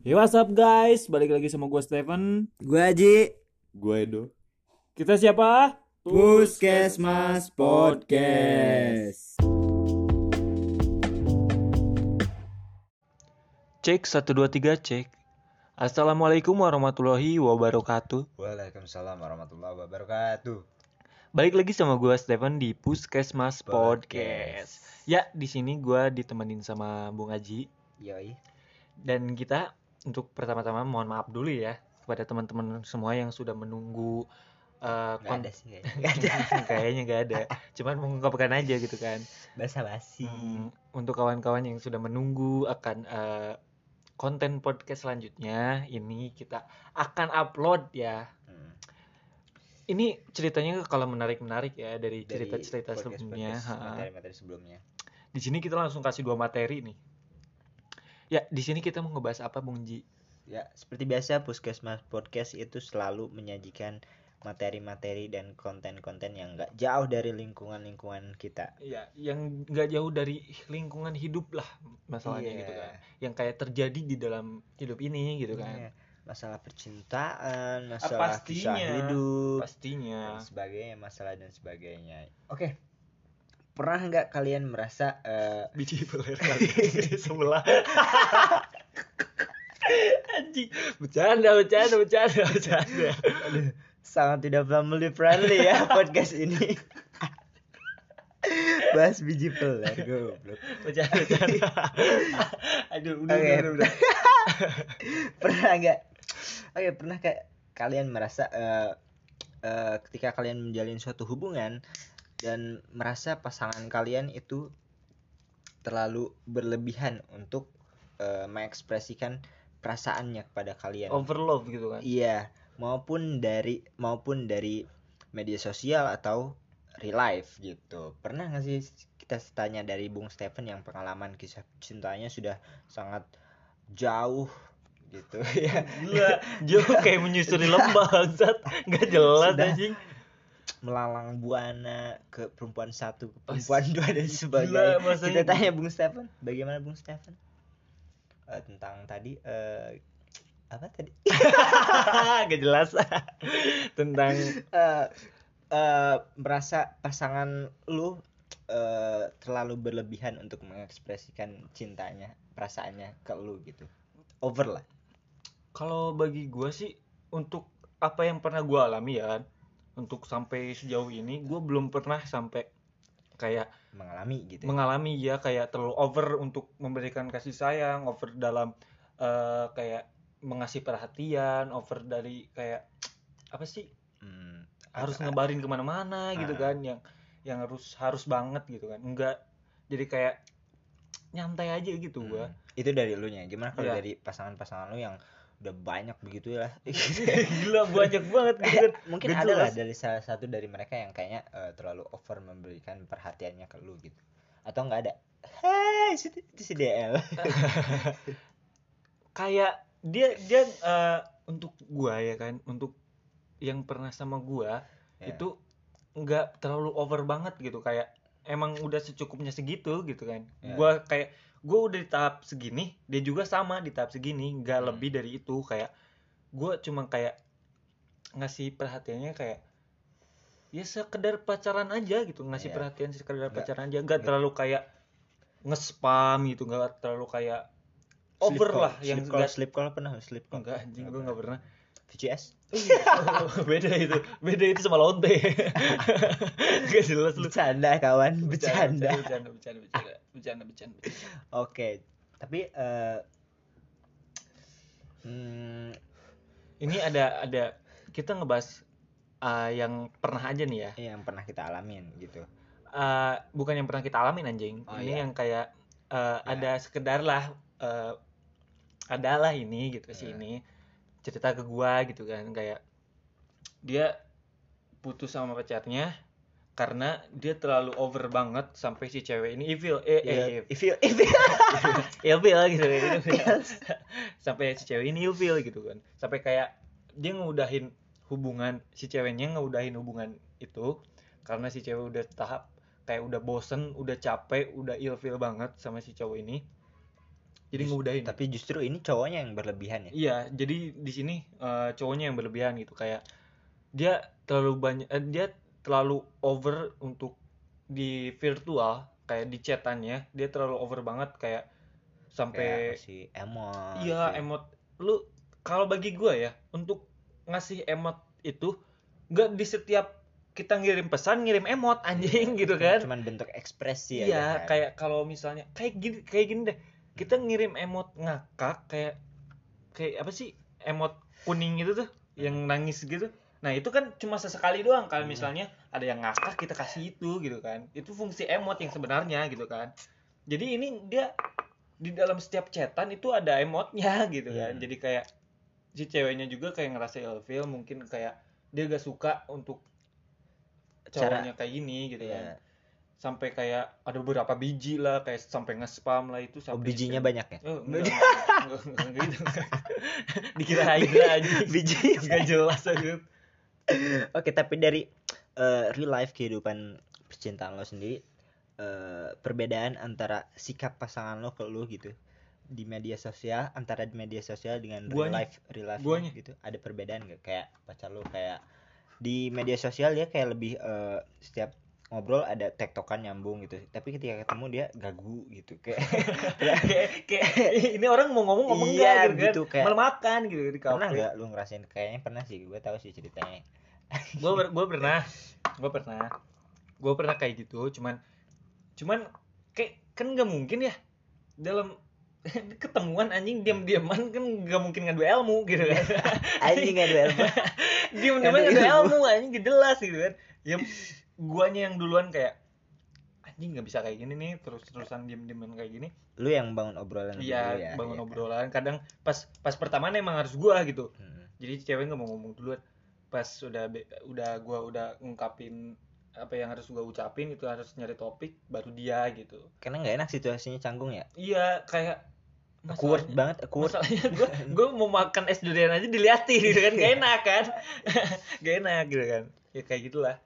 Hey what's up guys, balik lagi sama gue Steven. Gue Aji Gue Edo. Kita siapa? Puskesmas Podcast. Cek 123 cek. Assalamualaikum warahmatullahi wabarakatuh. Waalaikumsalam warahmatullahi wabarakatuh. Balik lagi sama gue Steven di Puskesmas Podcast, Ya di sini gue ditemenin sama Bung Aji Yoi. Dan kita untuk pertama-tama mohon maaf dulu ya Kepada teman-teman semua yang sudah menunggu eh, Gak ada sih kayaknya Gak ada Kayaknya gak ada Cuman mengungkapkan aja gitu kan Basa basi Hmm, untuk kawan-kawan yang sudah menunggu akan eh, konten podcast selanjutnya, ini kita akan upload ya. Hmm. Ini ceritanya kalau menarik-menarik ya dari cerita-cerita sebelumnya. Materi-materi sebelumnya Di sini kita langsung kasih dua materi nih. Ya, di sini kita mau ngebahas apa, Bung Ji? Ya seperti biasa Puskesmas Podcast itu selalu menyajikan materi-materi dan konten-konten yang gak jauh dari lingkungan-lingkungan kita Ya, yang nggak jauh dari lingkungan hidup lah masalahnya Iya. gitu kan. Yang kayak terjadi di dalam hidup ini gitu kan. Iya. Masalah percintaan, Ah, masalah kisah pastinya. hidup Pastinya. dan sebagainya masalah dan sebagainya oke pernah nggak kalian merasa eh, biji peler kali di sebelah? Anjing. Bercanda bercanda bercanda bercanda. Aduh, sangat tidak family friendly ya podcast ini. Bahas biji peler. Goblok. Bercanda bercanda. Aduh udah Oke. udah udah, pernah nggak? Oke pernah kayak kalian merasa eh, eh, ketika kalian menjalin suatu hubungan dan merasa pasangan kalian itu terlalu berlebihan untuk eh, mengekspresikan perasaannya kepada kalian. Overlove gitu kan? Iya maupun dari maupun dari media sosial atau real life gitu. Pernah nggak sih kita tanya dari Bung Stephen yang pengalaman kisah cintanya sudah sangat jauh gitu ya? Gila jauh kayak menyusuri lembah bangsat. Nggak jelas anjing melalang buana ke perempuan satu ke perempuan dua dan gila, sebagainya. masanya kita tanya Bung Stephen. Bagaimana Bung Stephen? Eh, tentang tadi eh, apa tadi? Nggak jelas. Tentang eh eh, merasa pasangan lu eh, terlalu berlebihan untuk mengekspresikan cintanya perasaannya ke lu gitu. Over lah. Kalau bagi gua sih untuk apa yang pernah gua alami ya kan, untuk sampai sejauh ini gua belum pernah sampai kayak mengalami gitu ya. mengalami ya kayak terlalu over untuk memberikan kasih sayang over dalam eh, kayak mengasih perhatian over dari kayak apa sih Hmm, harus agak- ngebarin ke mana-mana gitu Ah. kan yang yang harus harus banget gitu kan enggak jadi kayak nyantai aja gitu gua hmm, itu dari lu nya gimana kalau Iya. dari pasangan-pasangan lu yang udah banyak begitu ya gila banyak banget gitu. kan mungkin Gak ada lah dari salah satu dari mereka yang kayaknya eh, terlalu over memberikan perhatiannya ke lu gitu. Atau nggak ada? Hei, itu itu si DL. kayak dia dia eh, untuk gua ya kan untuk yang pernah sama gua Ya. itu nggak terlalu over banget gitu. Kayak emang udah secukupnya segitu gitu kan. Ya. gua kayak gua udah di tahap segini dia juga sama di tahap segini nggak Hmm. lebih dari itu kayak gua cuma kayak ngasih perhatiannya kayak ya sekedar pacaran aja gitu ngasih Iya. perhatian sekedar pacaran aja nggak terlalu kayak nge-spam gitu nggak terlalu kayak over lah yang yang sleep call, enggak sleep call pernah sleep call. Enggak anjing gua nggak pernah. VCS beda itu beda itu sama lonte. Gak jelas lu. Bercanda kawan. Bercanda bercanda. bercanda bercanda bercanda bercanda oke tapi eh hmm, ini ada ada kita ngebahas uh, yang pernah aja nih ya yang pernah kita alamin gitu Uh, bukan yang pernah kita alamin anjing Oh, ini iya. yang kayak uh, Ya. ada sekedar lah uh, adalah ini gitu sih Ya. ini cerita ke gua gitu kan kayak dia putus sama pacarnya karena dia terlalu over banget sampai si cewek ini evil eh, eh Ya, if you if you ilfil gitu. Gitu sampai si cewek ini ilfil gitu kan. Sampai kayak dia ngudahin hubungan si ceweknya ngudahin hubungan itu karena si cewek udah tahap kayak udah bosen udah capek udah ilfil banget sama si cowok ini. Jadi Just- ngemudahin. tapi justru ini cowoknya yang berlebihan ya? Iya, jadi di sini eh, cowoknya yang berlebihan gitu. Kayak dia terlalu banyak eh, dia terlalu over untuk di virtual kayak di chatannya dia terlalu over banget kayak sampai si emot iya ya. emot lu kalau bagi gua ya untuk ngasih emot itu nggak di setiap kita ngirim pesan ngirim emot anjing gitu kan cuman bentuk ekspresi Iya, aja kan. kayak kalau misalnya kayak gini kayak gini deh. Kita ngirim emot ngakak kayak kayak apa sih? Emot kuning itu tuh yang nangis gitu. Nah, itu kan cuma sesekali doang kalau Hmm. misalnya ada yang ngakak kita kasih itu gitu kan. Itu fungsi emot yang sebenarnya gitu kan. Jadi ini dia di dalam setiap chatan itu ada emotnya gitu kan. Hmm. Jadi kayak si ceweknya juga kayak ngerasa ilfeel mungkin kayak dia gak suka untuk Cara- cowoknya kayak gini gitu Iya. kan sampai kayak ada beberapa biji lah kayak sampai nge-spam lah itu Oh, sampai bijinya banyak ya Oh, enggak, enggak, enggak, enggak gitu. Dikira Hydra aja. biji Enggak jelas aja. Oke, tapi dari eh, real life kehidupan percintaan lo sendiri, eh, perbedaan antara sikap pasangan lo ke lo gitu di media sosial antara di media sosial dengan real Guanya. life real life Guanya. gitu ada perbedaan gak kayak pacar lo kayak di media sosial dia kayak lebih eh, setiap ngobrol ada tektokan nyambung gitu tapi ketika ketemu dia gagu gitu kayak kayak, kayak ini orang mau ngomong ngomong Iya, enggak gitu, gitu, kan. kayak- Malah makan gitu di pernah kafe. nggak lu ngerasain kayaknya pernah sih gue tahu sih ceritanya Gue ber, gua pernah. Gue pernah. Gue pernah kayak gitu, cuman cuman kayak kan nggak mungkin ya dalam ketemuan anjing diam-diaman kan nggak mungkin ngadu ilmu gitu kan. anjing gak ada ilmu diam-diaman Ngadu ngadu ilmu. anjing gak jelas gitu kan. Ya guanya yang duluan kayak anjing nggak bisa kayak gini nih terus-terusan diam-diaman kayak gini. lu yang bangun obrolan Iya, ya, bangun iya. obrolan. Kadang pas pas pertama emang harus gua gitu. Hmm. Jadi cewek nggak mau ngomong duluan. Pas udah udah gua udah ngungkapin apa yang harus gua ucapin itu harus nyari topik baru dia gitu. karena nggak enak situasinya canggung ya Iya, kayak masalahnya- banget Masalahnya gua gua mau makan es durian aja diliatin gitu kan. Gak enak kan. Gak enak gitu kan. Ya kayak gitulah.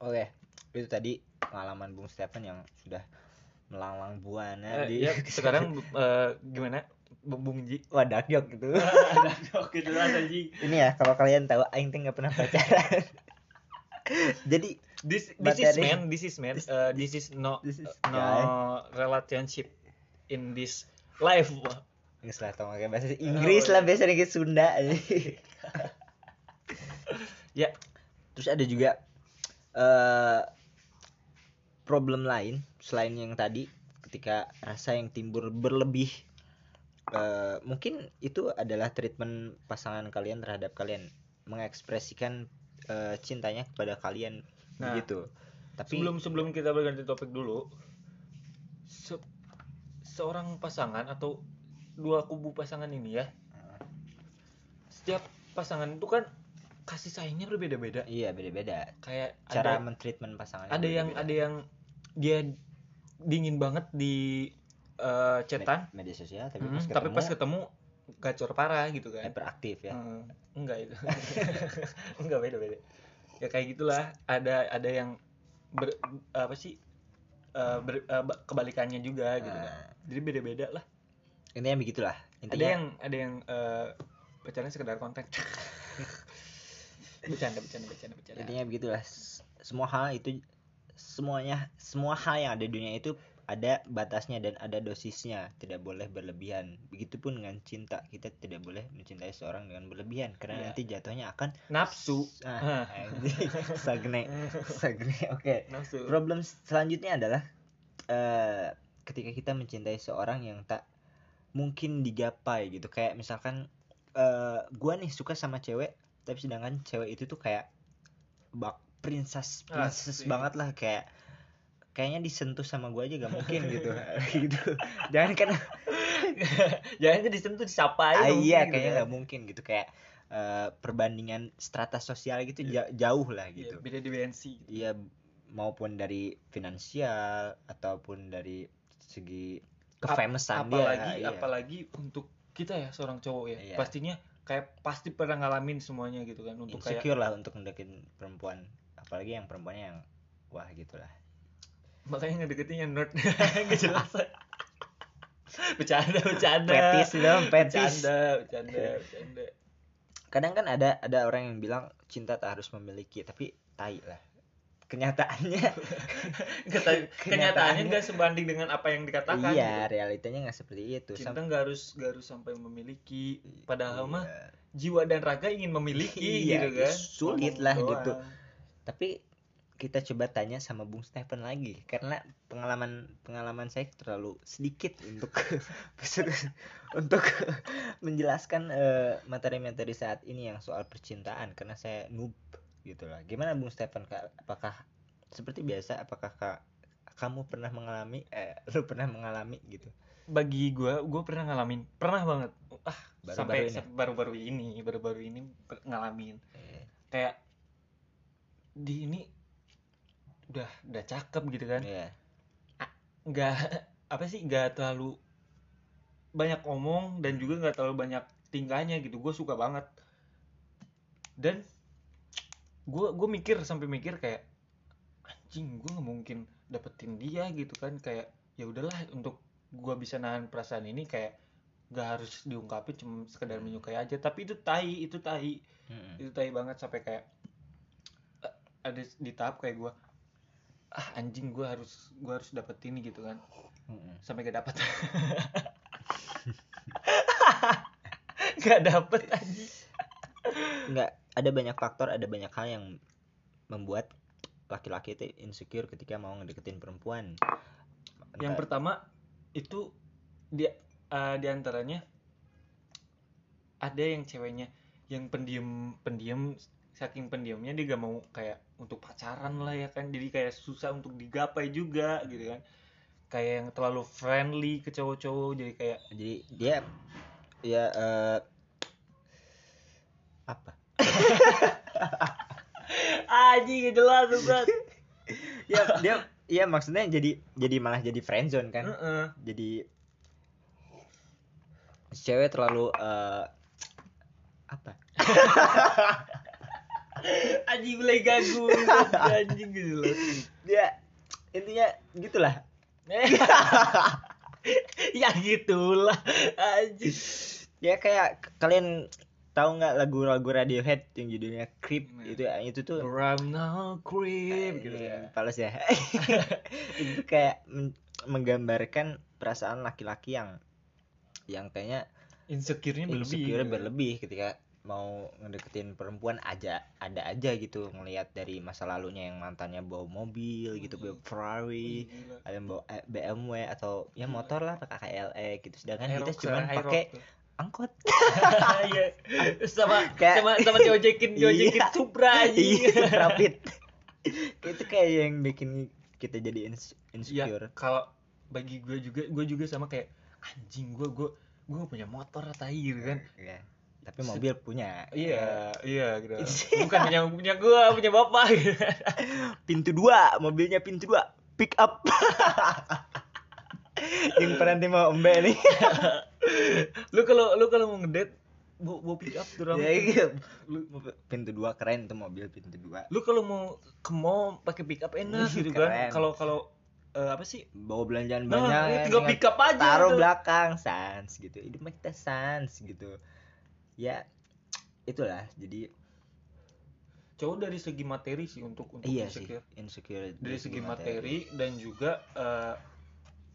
Oke itu tadi pengalaman Bung Stephen yang sudah melanglang buana Eh, di ya, sekarang eh, gimana? Bung Ji. wadah yok gitu Oke, jelas anjing. ini ya kalau kalian tahu Aing teh nggak pernah pacaran jadi This this is man, this is man. This- Uh, this is no this is no guy. relationship in this life. nggak salah tau pakai bahasa Inggris lah biasa kayak Sunda Ya. terus ada juga eh problem lain selain yang tadi ketika rasa yang timbul berlebih eh mungkin itu adalah treatment pasangan kalian terhadap kalian. Mengekspresikan eh, cintanya kepada kalian Nah, begitu. Tapi sebelum sebelum kita berganti topik dulu, se- seorang pasangan atau dua kubu pasangan ini ya, setiap pasangan itu kan kasih sayangnya berbeda-beda. iya beda-beda. Kayak cara ada mentreatment pasangan ada yang ada yang dia dingin banget di eh, cetan, media sosial tapi Mm, pas ketemu, tapi pas ketemu gacor parah gitu kan. hyperaktif ya. Hmm, enggak itu. Enggak beda beda ya kayak gitulah. Ada ada yang ber, apa sih eh, ber- eh, ba- kebalikannya juga gitu kan. Nah, jadi beda beda lah. Intinya begitulah. Ada intinya yang ada yang eh, pacarnya sekedar kontak bercanda bercanda bercanda bercanda. Intinya begitulah. Semua hal itu semuanya semua hal yang ada di dunia itu ada batasnya dan ada dosisnya. Tidak boleh berlebihan. Begitupun dengan cinta. Kita tidak boleh mencintai seorang dengan berlebihan. Karena Iya. nanti jatuhnya akan nafsu. Ah, anjing. sagne sagne oke. Nafsu. Problem selanjutnya adalah eh ketika kita mencintai seorang yang tak mungkin digapai gitu. Kayak misalkan eh gua nih suka sama cewek tapi sedangkan cewek itu tuh kayak bak princess princess Asik. banget lah kayak kayaknya disentuh sama gua aja gak mungkin gitu gitu jangan kan jangan jadi disentuh disapa ah, aja iya mungkin gitu kayaknya kan. nggak mungkin gitu kayak eh, perbandingan strata sosial gitu ja- jauh lah Iya, gitu beda dimensi Iya maupun dari finansial ataupun dari segi kefamousan dia. apalagi iya. apalagi untuk kita ya seorang cowok ya Iya. pastinya kayak pasti pernah ngalamin semuanya gitu kan untuk kayak insecure lah untuk ngedeketin perempuan apalagi yang perempuannya yang wah gitulah makanya ngedeketin yang nerd. Nggak jelas. Bercanda bercanda. Fetis dong, fetis. bercanda bercanda bercanda. Kadang kan ada ada orang yang bilang cinta tak harus memiliki tapi tai lah kenyataannya kenyataannya nggak sebanding dengan apa yang dikatakan iya gitu. realitanya nggak seperti itu cinta nggak harus nggak harus sampai memiliki padahal Iya. mah jiwa dan raga ingin memiliki Iya, gitu kan sulit Ngomong lah doang. gitu. tapi kita coba tanya sama Bung Stephen lagi karena pengalaman pengalaman saya terlalu sedikit untuk untuk menjelaskan eh, materi-materi saat ini yang soal percintaan karena saya noob gitu lah. Gimana Bung Stephen Kak? Apakah seperti biasa apakah Kak kamu pernah mengalami eh lu pernah mengalami gitu? bagi gua gua pernah ngalamin pernah banget ah Baru-baru sampai ini? sampai baru-baru ini baru-baru ini per- ngalamin Eh, kayak di ini udah udah cakep gitu kan Iya. nggak apa sih nggak terlalu banyak omong dan juga nggak terlalu banyak tingkahnya gitu gue suka banget dan gue gue mikir sampai mikir kayak anjing gue nggak mungkin dapetin dia gitu kan. Kayak ya udahlah untuk gue bisa nahan perasaan ini kayak nggak harus diungkapin cuma sekedar menyukai aja. Tapi itu tai itu tai. Mm-mm. itu tai banget sampai kayak eh, ada di tahap kayak gue ah anjing gue harus gue harus dapetin ini gitu kan. Mm-mm. sampai gak dapet. Gak dapet anjing. Nggak ada banyak faktor ada banyak hal yang membuat laki-laki itu insecure ketika mau ngedeketin perempuan. Yang Entah- pertama itu dia eh, di antaranya ada yang ceweknya yang pendiam pendiam saking pendiamnya dia gak mau kayak untuk pacaran lah ya kan. Jadi kayak susah untuk digapai juga gitu kan. Kayak yang terlalu friendly ke cowok-cowok jadi kayak jadi dia ya eh, apa gak jelas banget ya dia ya maksudnya jadi jadi malah jadi friendzone kan. Heeh. jadi si cewek terlalu eh, apa? Anjing mulai gagu anjing gak jelas dia intinya gitulah. Ya gitulah anjing. Ya kayak kalian tahu nggak lagu-lagu Radiohead yang judulnya Creep Nah. itu itu tuh I'm no creep gitu ya Pales ya itu kayak men- menggambarkan perasaan laki-laki yang yang kayaknya insecure-nya berlebih insecure berlebih ketika mau ngedeketin perempuan aja ada aja gitu ngelihat dari masa lalunya yang mantannya bawa mobil gitu bawa Ferrari ada yang bawa eh, BMW atau ya Gila. motor lah pakai KLE gitu sedangkan kita Aerox, cuma pakai. Angkot. Iya. sama Kayak- sama sama diojekin diojekin Iya. Supra iya rapid itu kayak yang bikin kita jadi ins- ya insecure. kalau bagi gue juga gue juga sama kayak anjing gue gue gue punya motor tai gitu kan. Iya. tapi mobil punya. Iya iya gitu. Bukan punya punya gue punya bapak gitu. pintu dua mobilnya pintu dua. Pick up yang penanti mau embe nih. Lu kalau lu kalau mau ngedate bawa, bawa pick up tuh ya, iya. lu pintu dua keren tuh mobil pintu dua. Lu kalau mau ke mall pakai pick up enak gitu kan. Kalau kalau eh, apa sih? Bawa belanjaan nah, banyak ya, tinggal pick up aja taruh tuh. belakang sans gitu. Hidup mah kita sans gitu. Ya itulah. Jadi cowok dari segi materi sih untuk untuk iya sih insecure. insecure dari segi materi. dan juga eh,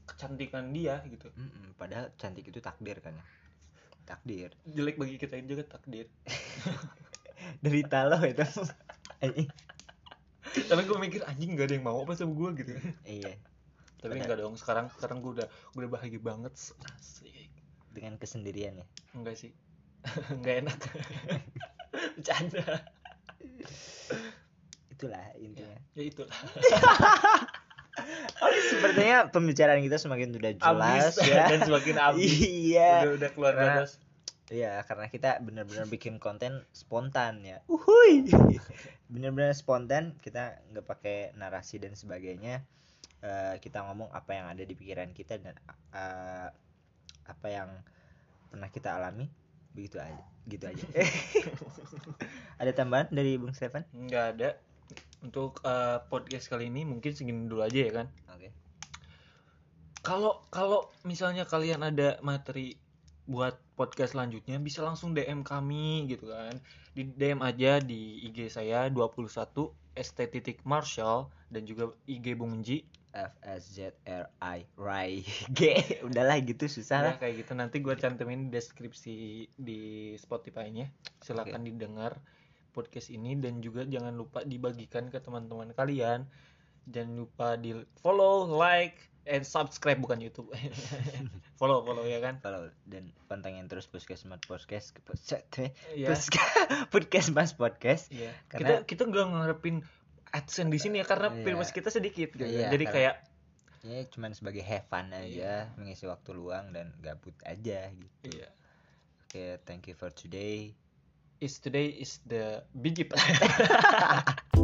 kecantikan dia gitu. Mm-mm, padahal cantik itu takdir kan ya? Takdir. Jelek bagi kita juga takdir. Derita lo itu. Anjing. tapi gue mikir anjing gak ada yang mau apa sama gue gitu. Iya. Tapi enggak dong sekarang sekarang gue udah gue udah bahagia banget. Asik. Dengan kesendirian ya? Enggak sih. Enggak enak. Bercanda. Itulah intinya. Ya itulah sepertinya pembicaraan kita semakin sudah jelas abis ya dan semakin abis iya udah udah keluar Karena- batas Iya, karena kita benar-benar bikin konten spontan ya. Uhuy. Benar-benar spontan, kita nggak pakai narasi dan sebagainya. Eh, kita ngomong apa yang ada di pikiran kita dan eh, apa yang pernah kita alami. Begitu aja, gitu aja. ada tambahan dari Bung Stefan? nggak ada untuk eh, podcast kali ini mungkin segini dulu aja ya kan? Oke. kalau kalau misalnya kalian ada materi buat podcast selanjutnya bisa langsung DM kami gitu kan? Di DM aja di IG saya 21 st titik Marshall dan juga IG Bung Ji F S Z R I Rai G. Udahlah gitu susah lah. ya kayak gitu. Nanti gue cantumin di deskripsi di Spotify-nya. Silakan didengar podcast ini dan juga jangan lupa dibagikan ke teman-teman kalian jangan lupa di follow like and subscribe bukan YouTube follow follow ya kan kalau dan pantengin terus podcast mas podcast podcast Iya. podcast mas podcast Iya. Karena- kita kita nggak ngarepin AdSense di sini ya karena Iya. viewers kita sedikit gitu. Iya, Jadi karena- kayak ya cuman sebagai have fun aja mengisi waktu luang dan gabut aja gitu iya. oke thank you for today Is today is the big part.